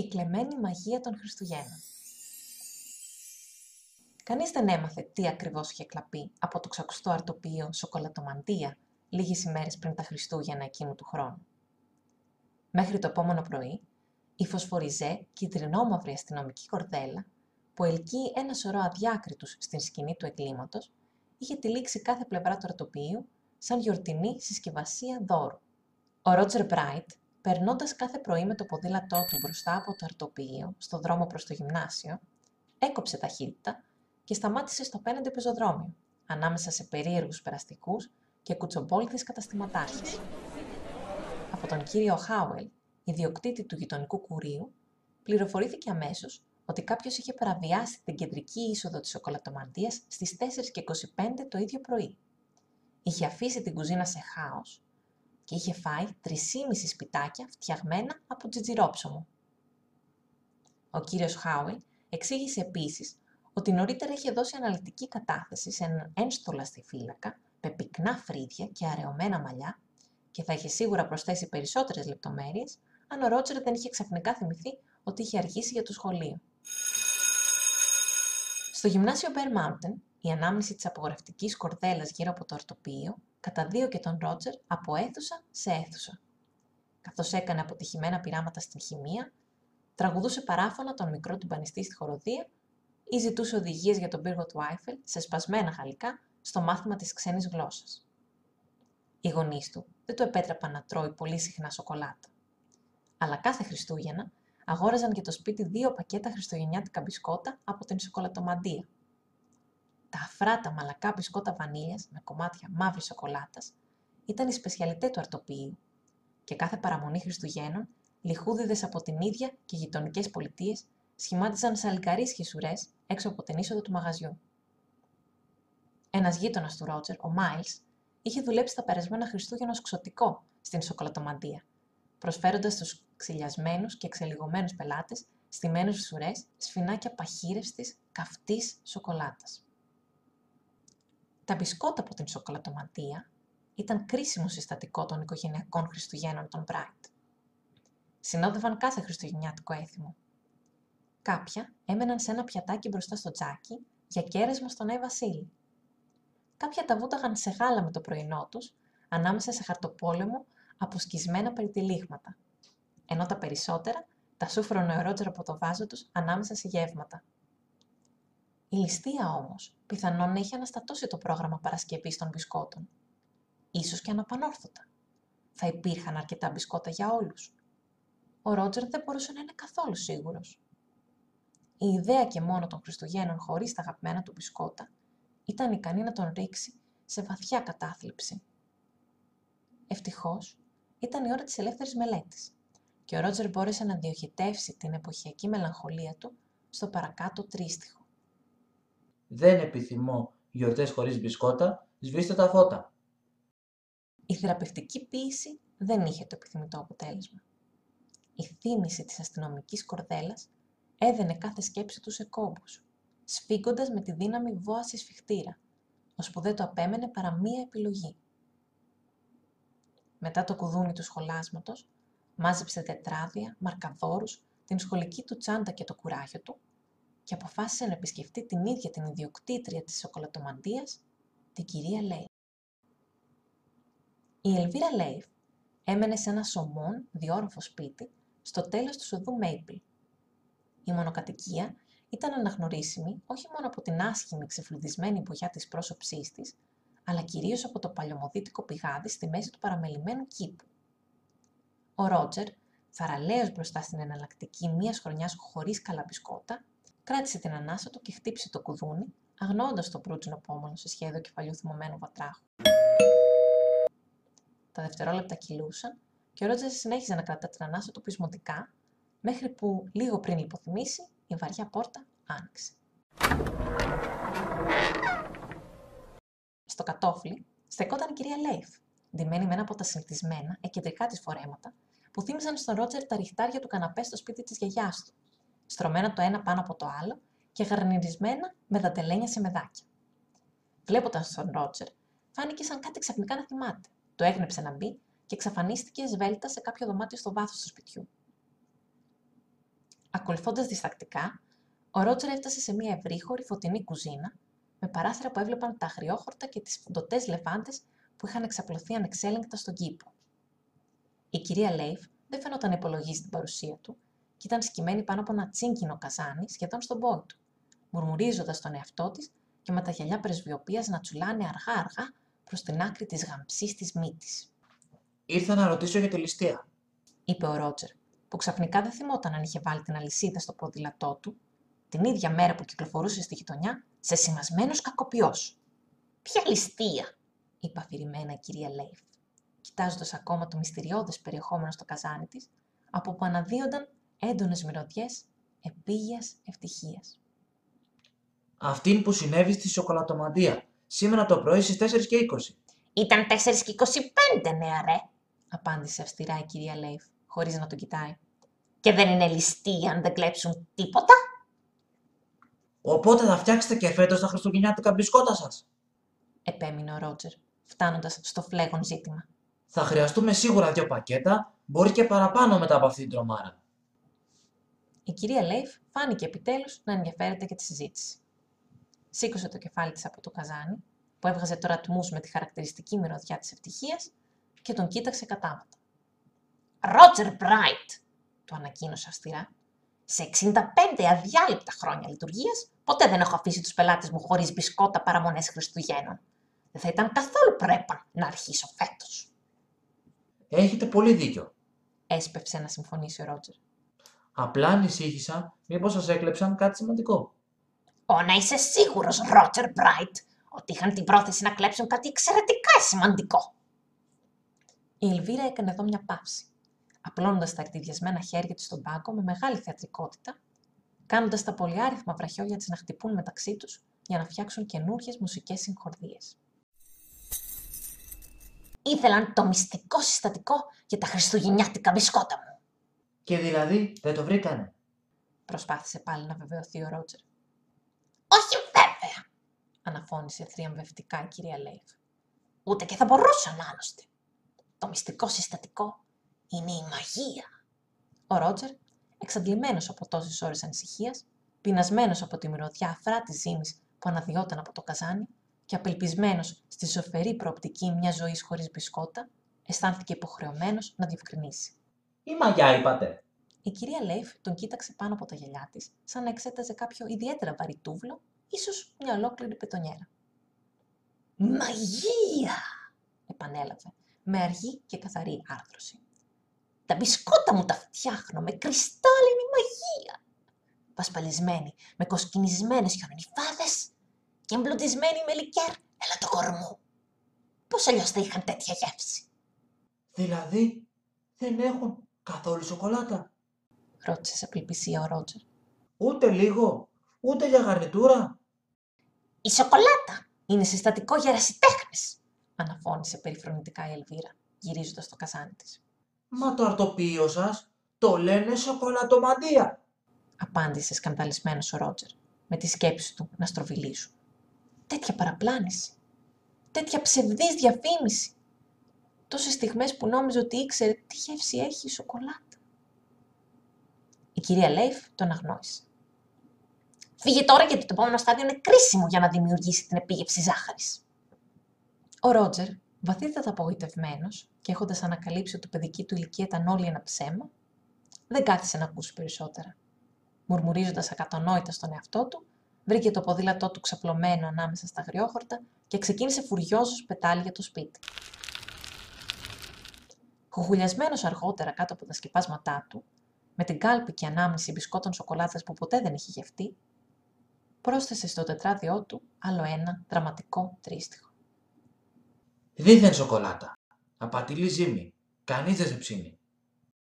Η κλεμμένη μαγεία των Χριστουγέννων. Κανείς δεν έμαθε τι ακριβώς είχε κλαπεί από το ξακουστό αρτοπείο Σοκολατομαντία λίγες ημέρες πριν τα Χριστούγεννα εκείνου του χρόνου. Μέχρι το επόμενο πρωί, η φωσφοριζέ κυτρινόμαυρη αστυνομική κορδέλα, που ελκύει ένα σωρό αδιάκριτους στην σκηνή του εγκλήματος, είχε τυλίξει κάθε πλευρά του αρτοπείου σαν γιορτινή συσκευασία δώρου. Ο Ρότζερ Μπράιτ, περνώντας κάθε πρωί με το ποδήλατό του μπροστά από το αρτοπείο, στο δρόμο προς το γυμνάσιο, έκοψε ταχύτητα και σταμάτησε στο απέναντι πεζοδρόμιο, ανάμεσα σε περίεργους περαστικούς και κουτσομπόληδε καταστηματάρχες. Από τον κύριο Χάουελ, ιδιοκτήτη του γειτονικού κουρίου, πληροφορήθηκε αμέσως ότι κάποιος είχε παραβιάσει την κεντρική είσοδο της σοκολατομαντίας στις 4.25 το ίδιο πρωί. Είχε αφήσει την κουζίνα σε χάος και είχε φάει 3,5 σπιτάκια φτιαγμένα από τζιτζιρόψωμο. Ο κύριος Χάουελ εξήγησε επίσης ότι νωρίτερα είχε δώσει αναλυτική κατάθεση σε έναν ένστολα στη φύλακα με πυκνά φρύδια και αραιωμένα μαλλιά και θα είχε σίγουρα προσθέσει περισσότερες λεπτομέρειες αν ο Ρότζερ δεν είχε ξαφνικά θυμηθεί ότι είχε αργήσει για το σχολείο. Στο γυμνάσιο Bear Mountain, η ανάμνηση της απογραφτικής κορδέλας γύρω από το ορτοπείο καταδίωκε τον Ρότζερ από αίθουσα σε αίθουσα. Καθώς έκανε αποτυχημένα πειράματα στην χημεία, τραγουδούσε παράφωνα τον μικρό του πανιστή στη χοροδία ή ζητούσε οδηγίες για τον πύργο του Άιφελ σε σπασμένα γαλλικά στο μάθημα της ξένης γλώσσας. Οι γονείς του δεν του επέτρεπαν να τρώει πολύ συχνά σοκολάτα. Αλλά κάθε Χριστούγεννα αγόραζαν για το σπίτι δύο πακέτα χριστουγεννιάτικα μπισκότα από την σοκολατομαντία. Τα αφράτα μαλακά μπισκότα βανίλιας με κομμάτια μαύρης σοκολάτας ήταν η σπεσιαλιτέ του αρτοπίου και κάθε παραμονή Χριστουγέννων λιχούδιδες από την ίδια και γειτονικές πολιτείες σχημάτιζαν σαλικαρίσχε ουρές έξω από την είσοδο του μαγαζιού. Ένας γείτονας του Ρότζερ, ο Μάιλς, είχε δουλέψει τα περασμένα Χριστούγεννα ως ξωτικό στην σοκολατομαντία, προσφέροντας στου ξυλιασμένους και εξελιγωμένους πελάτες στημένους σουρέ σφινάκια παχύρευστη καυτής σοκολάτας. Τα μπισκότα από την σοκολατομαντία ήταν κρίσιμο συστατικό των οικογενειακών Χριστουγέννων των Μπράιτ. Συνόδευαν κάθε χριστουγεννιάτικο έθιμο. Κάποια έμεναν σε ένα πιατάκι μπροστά στο τζάκι για κέρασμα στον Άι Βασίλη κάποια τα βούταγαν σε γάλα με το πρωινό τους, ανάμεσα σε χαρτοπόλεμο από σκισμένα περιτυλίγματα, ενώ τα περισσότερα τα σούφρωνε ο Ρότζερ από το βάζο τους ανάμεσα σε γεύματα. Η ληστεία όμως πιθανόν να είχε αναστατώσει το πρόγραμμα παρασκευής των μπισκότων. Ίσως και αναπανόρθωτα. Θα υπήρχαν αρκετά μπισκότα για όλους. Ο Ρότζερ δεν μπορούσε να είναι καθόλου σίγουρος. Η ιδέα και μόνο των Χριστουγέννων χωρίς τα αγαπημένα του μπισκότα ήταν ικανή να τον ρίξει σε βαθιά κατάθλιψη. Ευτυχώς, ήταν η ώρα της ελεύθερης μελέτης και ο Ρότζερ μπόρεσε να διοχετεύσει την εποχιακή μελαγχολία του στο παρακάτω τρίστιχο. Δεν επιθυμώ γιορτές χωρίς μπισκότα, σβήστε τα φώτα. Η θεραπευτική ποίηση δεν είχε το επιθυμητό αποτέλεσμα. Η θύμηση της αστυνομικής κορδέλας έδαινε κάθε σκέψη του σε κόμπους σφίγγοντας με τη δύναμη βόαση σφιχτήρα, ώσπου δεν το απέμενε παρά μία επιλογή. Μετά το κουδούνι του σχολάσματος, μάζεψε τετράδια, μαρκαδόρους, την σχολική του τσάντα και το κουράγιο του και αποφάσισε να επισκεφτεί την ίδια την ιδιοκτήτρια της σοκολατομαντίας, την κυρία Λέιφ. Η Ελβίρα Λέιφ έμενε σε ένα σωμόν διόροφο σπίτι στο τέλος του σοδού Μέιπλ. Η μονοκατοικία ήταν αναγνωρίσιμη όχι μόνο από την άσχημη ξεφλουδισμένη μπογιά της πρόσωψής της, αλλά κυρίως από το παλιωμοδίτικο πηγάδι στη μέση του παραμελημένου κήπου. Ο Ρότζερ, θαραλέος μπροστά στην εναλλακτική μίας χρονιάς χωρίς καλαμπισκότα, κράτησε την ανάσα του και χτύπησε το κουδούνι, αγνώντας το προύτσινο πόμονο σε σχέδιο κεφαλιού θυμωμένου βατράχου. Τα δευτερόλεπτα κυλούσαν και ο Ρότζερς συνέχιζε να κρατά την ανάσα του πεισμωτικά, μέχρι που, λίγο πριν λιποθυμήσει, η βαριά πόρτα άνοιξε. Στο κατόφλι στεκόταν η κυρία Λέιφ, ντυμένη με ένα από τα συνηθισμένα, εκεντρικά της φορέματα, που θύμιζαν στον Ρότζερ τα ριχτάρια του καναπέ στο σπίτι της γιαγιάς του, στρωμένα το ένα πάνω από το άλλο και γαρνιρισμένα με δαντελένια σε μεδάκια. Βλέποντας τον Ρότζερ, φάνηκε σαν κάτι ξαφνικά να θυμάται. Το έγνεψε να μπει και εξαφανίστηκε σβέλτα σε κάποιο δωμάτιο στο βάθος του σπιτιού. Ακολουθώντας διστακτικά, ο Ρότζερ έφτασε σε μια ευρύχωρη φωτεινή κουζίνα, με παράθυρα που έβλεπαν τα αγριόχορτα και τις φουντωτές λεβάντες που είχαν εξαπλωθεί ανεξέλεγκτα στον κήπο. Η κυρία Λέιφ δεν φαινόταν να υπολογίζει την παρουσία του και ήταν σκημένη πάνω από ένα τσίγκινο καζάνι σχεδόν στον πόη του, μουρμουρίζοντας τον εαυτό της και με τα γυαλιά πρεσβειοποίηση να τσουλάνε αργά-αργά προς την άκρη της γαμψής της μύτης. Ήρθα να ρωτήσω για τη ληστεία. είπε ο Ρότζερ, που ξαφνικά δεν θυμόταν αν είχε βάλει την αλυσίδα στο ποδήλατό του, την ίδια μέρα που κυκλοφορούσε στη γειτονιά, σε σημασμένος κακοποιός. Ποια ληστεία, είπε αφηρημένα η κυρία Λέιφ, κοιτάζοντας ακόμα το μυστηριώδες περιεχόμενο στο καζάνι της, από που αναδύονταν έντονες μυρωδιές επίγειας ευτυχίας. Αυτήν που συνέβη στη σοκολατομαντία, σήμερα το πρωί στις 4 και 20. Ήταν 4 και 25, νεαρέ, απάντησε αυστηρά η κυρία Λέιφ, χωρίς να τον κοιτάει. Και δεν είναι ληστεία αν δεν κλέψουν τίποτα; Οπότε θα φτιάξετε και φέτος τα χριστουγεννιάτικα μπισκότα σας. επέμεινε ο Ρότζερ, φτάνοντας στο φλέγον ζήτημα. Θα χρειαστούμε σίγουρα δύο πακέτα, μπορεί και παραπάνω μετά από αυτή την τρομάρα. Η κυρία Λέιφ φάνηκε επιτέλους να ενδιαφέρεται για τη συζήτηση. Σήκωσε το κεφάλι της από το καζάνι, που έβγαζε τώρα τμούς με τη χαρακτηριστική μυρωδιά της ευτυχίας, και τον κοίταξε κατάματα. Ρότζερ Μπράιτ, του ανακοίνωσε αυστηρά. Σε 65 αδιάλειπτα χρόνια λειτουργίας, ποτέ δεν έχω αφήσει τους πελάτες μου χωρίς μπισκότα παραμονές Χριστουγέννων. Δεν θα ήταν καθόλου πρέπα να αρχίσω φέτος. Έχετε πολύ δίκιο. Έσπευσε να συμφωνήσει ο Ρότζερ. Απλά ανησύχησα μήπως σας έκλεψαν κάτι σημαντικό. Ω, να είσαι σίγουρος, Ρότζερ Μπράιτ, ότι είχαν την πρόθεση να κλέψουν κάτι εξαιρετικά σημαντικό. Η Ελβίρα έκανε εδώ μια παύση, απλώνοντας τα ακτιδιασμένα χέρια της στον πάγκο με μεγάλη θεατρικότητα, κάνοντας τα πολυάριθμα βραχιόλια της να χτυπούν μεταξύ τους για να φτιάξουν καινούριε μουσικές συγχορδίες. Ήθελαν το μυστικό συστατικό για τα χριστουγεννιάτικα μπισκότα μου, Και δηλαδή δεν το βρήκανε. προσπάθησε πάλι να βεβαιωθεί ο Ρότζερ. Όχι βέβαια, αναφώνησε θριαμβευτικά η κυρία Λέιβ. Ούτε και θα μπορούσαν άλλωστε. Το μυστικό συστατικό είναι η μαγεία. Ο Ρότζερ, εξαντλημένος από τόσες ώρες ανησυχίας, πεινασμένος από τη μυρωδιά αφρά της ζύμης που αναδιόταν από το καζάνι και απελπισμένος στη ζωφερή προοπτική μιας ζωής χωρίς μπισκότα, αισθάνθηκε υποχρεωμένος να διευκρινίσει. Η μαγιά είπατε. Η κυρία Λέιφ τον κοίταξε πάνω από τα γυαλιά της, σαν να εξέταζε κάποιο ιδιαίτερα βαρύ τούβλο, ίσως μια ολόκληρη πετονιέρα. «Μαγεία!» επανέλαβε, με αργή και καθαρή άρθρωση. «Τα μπισκότα μου τα φτιάχνω με κρυστάλλινη μαγεία!» Πασπαλισμένη, με κοσκινισμένες χιονονιφάδες και εμπλουτισμένη με λικέρ ελατοκορμού. Πώς αλλιώς θα είχαν τέτοια γεύση, Δηλαδή δεν έχουν καθόλου σοκολάτα. ρώτησες σε απελπισία ο Ρότζερ. Ούτε λίγο, ούτε για γαρνιτούρα. Η σοκολάτα είναι συστατικό για ερασιτέχνες, αναφώνησε περιφρονητικά η Ελβίρα, γυρίζοντας το καζάνι της. Μα το αρτοπείο σας το λένε σοκολατομαντία. Απάντησε σκανδαλισμένος ο Ρότζερ, με τη σκέψη του να στροβιλήσουν. Τέτοια παραπλάνηση, τέτοια ψευδής διαφήμιση. Τόσες στιγμές που νόμιζε ότι ήξερε τι γεύση έχει η σοκολάτα. Η κυρία Λέιφ τον αγνόησε. Φύγε τώρα γιατί το επόμενο στάδιο είναι κρίσιμο για να δημιουργήσει την επίγευση ζάχαρης. Ο Ρότζερ, βαθύτατα απογοητευμένος και έχοντας ανακαλύψει ότι η παιδική του ηλικία ήταν όλη ένα ψέμα, δεν κάθισε να ακούσει περισσότερα. Μουρμουρίζοντας ακατανόητα στον εαυτό του, βρήκε το ποδήλατό του ξαπλωμένο ανάμεσα στα αγριόχορτα και ξεκίνησε φουριόζος πετάλι για το σπίτι. Χουχουλιασμένος αργότερα κάτω από τα σκεπάσματά του, με την κάλπη και ανάμνηση μπισκότων σοκολάτας που ποτέ δεν είχε γευτεί, πρόσθεσε στο τετράδιό του άλλο ένα δραματικό τρίστιχο. Δίθεν σοκολάτα. Απατηλή ζύμη. Κανείς δεν σε ψήνει.